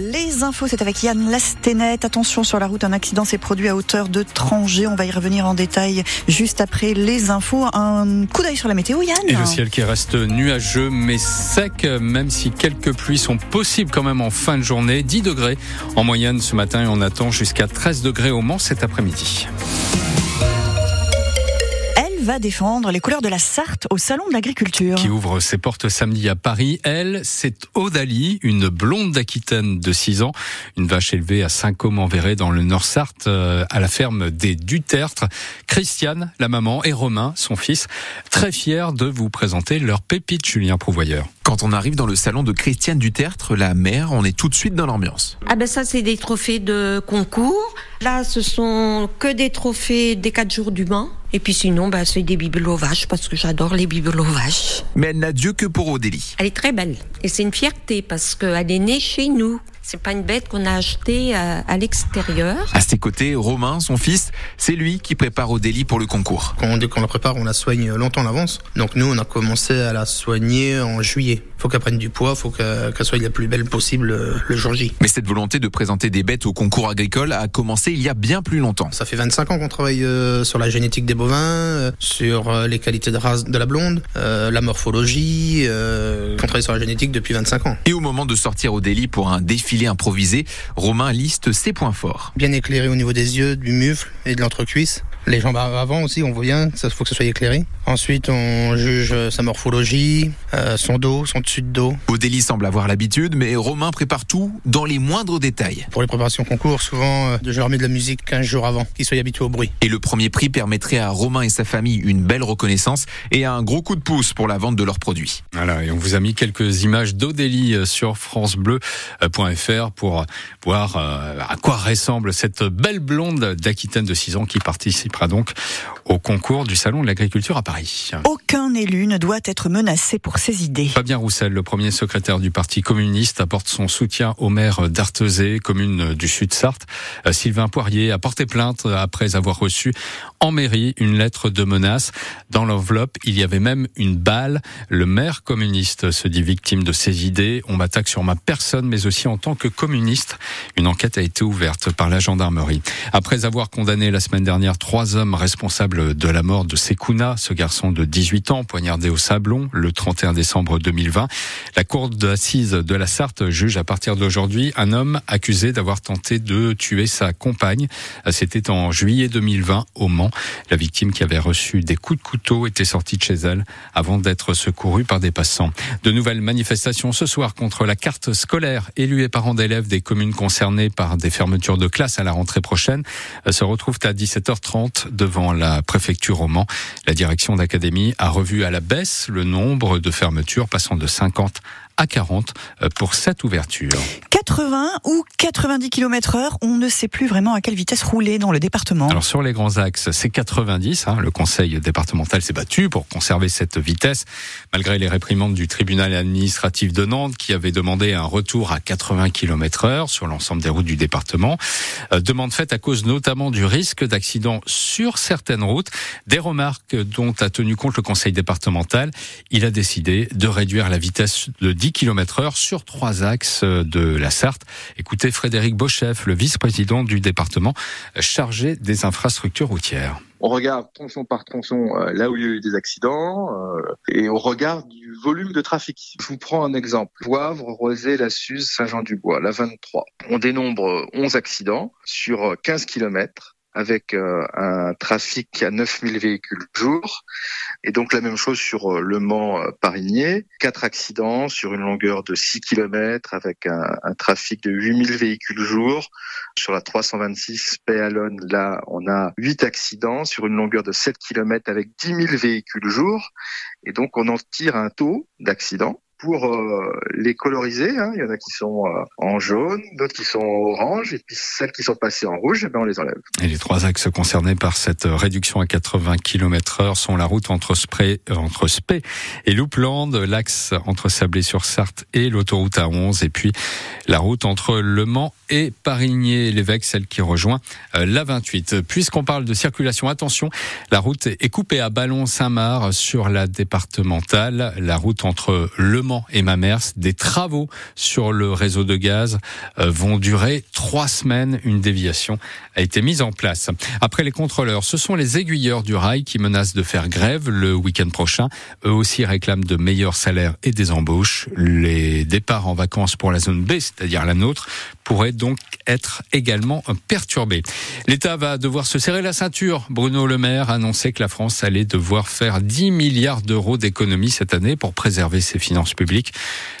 Les infos, c'est avec Yann Lastenet. Attention sur la route, un accident s'est produit à hauteur de Trangé. On va y revenir en détail juste après les infos. Un coup d'œil sur la météo, Yann. Et le ciel qui reste nuageux mais sec, même si quelques pluies sont possibles quand même en fin de journée. 10 degrés en moyenne ce matin et on attend jusqu'à 13 degrés au Mans cet après-midi va défendre les couleurs de la Sarthe au Salon de l'Agriculture. Qui ouvre ses portes samedi à Paris. Elle, c'est Odalie, une blonde d'Aquitaine de 6 ans, une vache élevée à Saint-Côme-en-Verré dans le Nord-Sarthe, euh, à la ferme des Dutertres. Christiane, la maman, et Romain, son fils, très fiers de vous présenter leur pépite Julien Prouvoyeur. Quand on arrive dans le salon de Christiane Dutertre, la mère, on est tout de suite dans l'ambiance. Ah ben ça c'est des trophées de concours. Là ce sont que des trophées des 4 jours du Mans. Et puis sinon, bah, c'est des bibelots vaches parce que j'adore les bibelots vaches. Mais elle n'a Dieu que pour Odélie. Elle est très belle. Et c'est une fierté parce qu'elle est née chez nous. C'est pas une bête qu'on a achetée à, à l'extérieur. À ses côtés, Romain, son fils, c'est lui qui prépare Odélie pour le concours. Quand, dès qu'on la prépare, on la soigne longtemps en avance. Donc nous, on a commencé à la soigner en juillet. Faut qu'elle prenne du poids, faut qu'elle soit la plus belle possible euh, le jour J. Mais cette volonté de présenter des bêtes au concours agricole a commencé il y a bien plus longtemps. Ça fait 25 ans qu'on travaille euh, sur la génétique des bovins, euh, sur les qualités de race de la blonde, la morphologie, qu'on travaille sur la génétique depuis 25 ans. Et au moment de sortir Odélie pour un défilé improvisé, Romain liste ses points forts. Bien éclairé au niveau des yeux, du mufle et de l'entrecuisse. Les jambes avant aussi, on voit bien, il faut que ça soit éclairé. Ensuite, on juge sa morphologie, euh, son dos, son dessus de dos. Odélie semble avoir l'habitude, mais Romain prépare tout dans les moindres détails. Pour les préparations concours, souvent, euh, je leur mets de la musique 15 jours avant, qu'ils soient habitués au bruit. Et le premier prix permettrait à Romain et sa famille une belle reconnaissance et un gros coup de pouce pour la vente de leurs produits. Voilà, et on vous a mis quelques images d'Odélie euh, sur francebleu.fr pour voir à quoi ressemble cette belle blonde d'Aquitaine de 6 ans qui participe donc au concours du Salon de l'Agriculture à Paris. Aucun élu ne doit être menacé pour ses idées. Fabien Roussel, le premier secrétaire du Parti communiste, apporte son soutien au maire d'Artezé, commune du Sud-Sarthe. Euh, Sylvain Poirier a porté plainte après avoir reçu en mairie une lettre de menace. Dans l'enveloppe, il y avait même une balle. Le maire communiste se dit victime de ses idées. On m'attaque sur ma personne, mais aussi en tant que communiste. Une enquête a été ouverte par la gendarmerie. Après avoir condamné la semaine dernière trois hommes responsables de la mort de Sekouna, ce garçon de 18 ans poignardé au Sablon le 31 décembre 2020. La cour d'assises de la Sarthe juge à partir d'aujourd'hui un homme accusé d'avoir tenté de tuer sa compagne. C'était en juillet 2020 au Mans. La victime qui avait reçu des coups de couteau était sortie de chez elle avant d'être secourue par des passants. De nouvelles manifestations ce soir contre la carte scolaire. Élus et parents d'élèves des communes concernées par des fermetures de classe à la rentrée prochaine se retrouvent à 17h30 devant la préfecture au Mans. La direction d'académie a revu à la baisse le nombre de fermetures passant de 50 à 40 euh, pour cette ouverture. 80 ou 90 km heure, on ne sait plus vraiment à quelle vitesse rouler dans le département. Alors sur les grands axes, c'est 90. Hein. Le conseil départemental s'est battu pour conserver cette vitesse, malgré les réprimandes du tribunal administratif de Nantes qui avait demandé un retour à 80 km heure sur l'ensemble des routes du département. Euh, demande faite à cause notamment du risque d'accident sur certaines routes. Des remarques dont a tenu compte le conseil départemental. Il a décidé de réduire la vitesse de 10 km heure sur trois axes de la Sarthe. Écoutez Frédéric Bochef, le vice-président du département chargé des infrastructures routières. On regarde tronçon par tronçon euh, là où il y a eu des accidents euh, et on regarde du volume de trafic. Je vous prends un exemple. Poivre, Rosé, La Suze, Saint-Jean-du-Bois, la 23. On dénombre 11 accidents sur 15 km avec euh, un trafic à 9000 véhicules jour. Et donc la même chose sur euh, Le Mans-Parigné. Quatre accidents sur une longueur de 6 km avec un, trafic de 8000 véhicules jour. Sur la 326 Péalonne, là, on a 8 accidents sur une longueur de 7 km avec 10 000 véhicules jour. Et donc on en tire un taux d'accident pour euh, les coloriser. Hein. Il y en a qui sont euh, en jaune, d'autres qui sont orange, et puis celles qui sont passées en rouge, eh ben on les enlève. Et les trois axes concernés par cette réduction à 80 km heure sont la route entre Spray, entre Spey et Loupland, l'axe entre Sablé-sur-Sarthe et l'autoroute A11, et puis la route entre Le Mans et Parigné-l'Évêque, celle qui rejoint euh, la 28. Puisqu'on parle de circulation, attention, la route est coupée à Ballon-Saint-Marc sur la départementale, la route entre Le Mans et Mamers. Des travaux sur le réseau de gaz euh, vont durer trois semaines. Une déviation a été mise en place. Après les contrôleurs, ce sont les aiguilleurs du rail qui menacent de faire grève le week-end prochain. Eux aussi réclament de meilleurs salaires et des embauches. Les départs en vacances pour la zone B, c'est-à-dire la nôtre, pourraient donc être également perturbés. L'État va devoir se serrer la ceinture. Bruno Le Maire a annoncé que la France allait devoir faire 10 milliards d'euros d'économies cette année pour préserver ses finances publiques.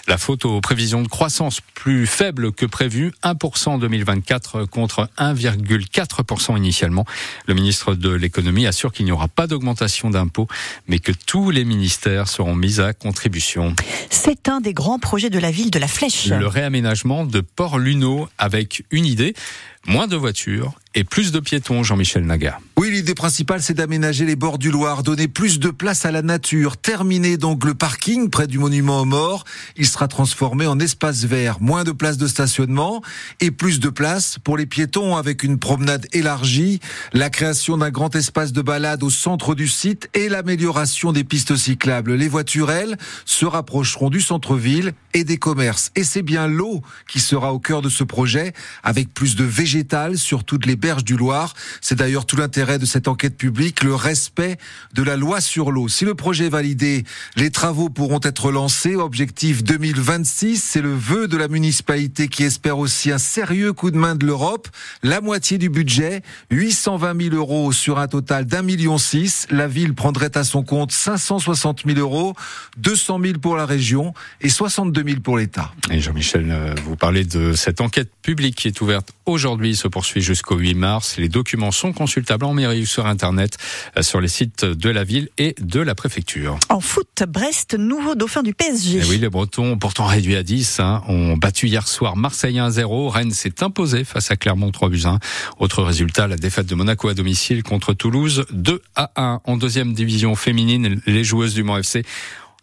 La faute aux prévisions de croissance plus faibles que prévu, 1% en 2024 contre 1,4% initialement. Le ministre de l'économie assure qu'il n'y aura pas d'augmentation d'impôts, mais que tous les ministères seront mis à contribution. C'est un des grands projets de la ville de la Flèche. Le réaménagement de Port-Luneau avec une idée, moins de voitures et plus de piétons, Jean-Michel Naga. Oui, l'idée principale, c'est d'aménager les bords du Loir, donner plus de place à la nature, terminer donc le parking près du monument aux morts. Il sera transformé en espace vert, moins de place de stationnement et plus de place pour les piétons avec une promenade élargie, la création d'un grand espace de balade au centre du site et l'amélioration des pistes cyclables. Les voitures, elles, se rapprocheront du centre-ville et des commerces. Et c'est bien l'eau qui sera au cœur de ce projet, avec plus de sur toutes les berges du Loir. C'est d'ailleurs tout l'intérêt de cette enquête publique, le respect de la loi sur l'eau. Si le projet est validé, les travaux pourront être lancés. Objectif 2026, c'est le vœu de la municipalité qui espère aussi un sérieux coup de main de l'Europe. La moitié du budget, 820 000 euros sur un total d'un million six. La ville prendrait à son compte 560 000 euros, 200 000 pour la région et 62 000 pour l'État. Et Jean-Michel, euh, vous parlez de cette enquête publique qui est ouverte aujourd'hui, se poursuit jusqu'au 8 mars. Les documents sont consultables en mairie ou sur Internet, euh, sur les sites de la ville et de la préfecture. En foot, Brest, nouveau dauphin du PSG. Et oui, les Bretons, pourtant réduits à 10, hein, ont battu hier soir Marseille 1-0. Rennes s'est imposé face à Clermont 3 buts 1. Autre résultat, la défaite de Monaco à domicile contre Toulouse 2 à 1. En deuxième division féminine, les joueuses du Mont FC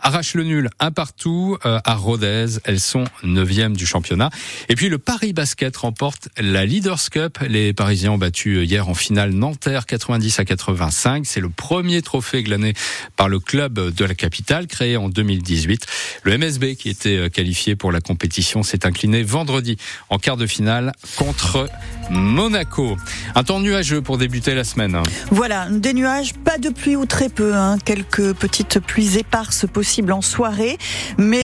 arrache le nul un partout euh, à Rodez. Elles sont neuvième du championnat. Et puis le Paris Basket remporte la Leaders Cup. Les Parisiens ont battu hier en finale Nanterre 90 à 85. C'est le premier trophée glané par le club de la capitale créé en 2018. Le MSB qui était euh, qualifié pour la compétition s'est incliné vendredi en quart de finale contre Monaco. Un temps nuageux pour débuter la semaine. Voilà, des nuages, pas de pluie ou très peu, hein. quelques petites pluies éparses possibles en soirée, mais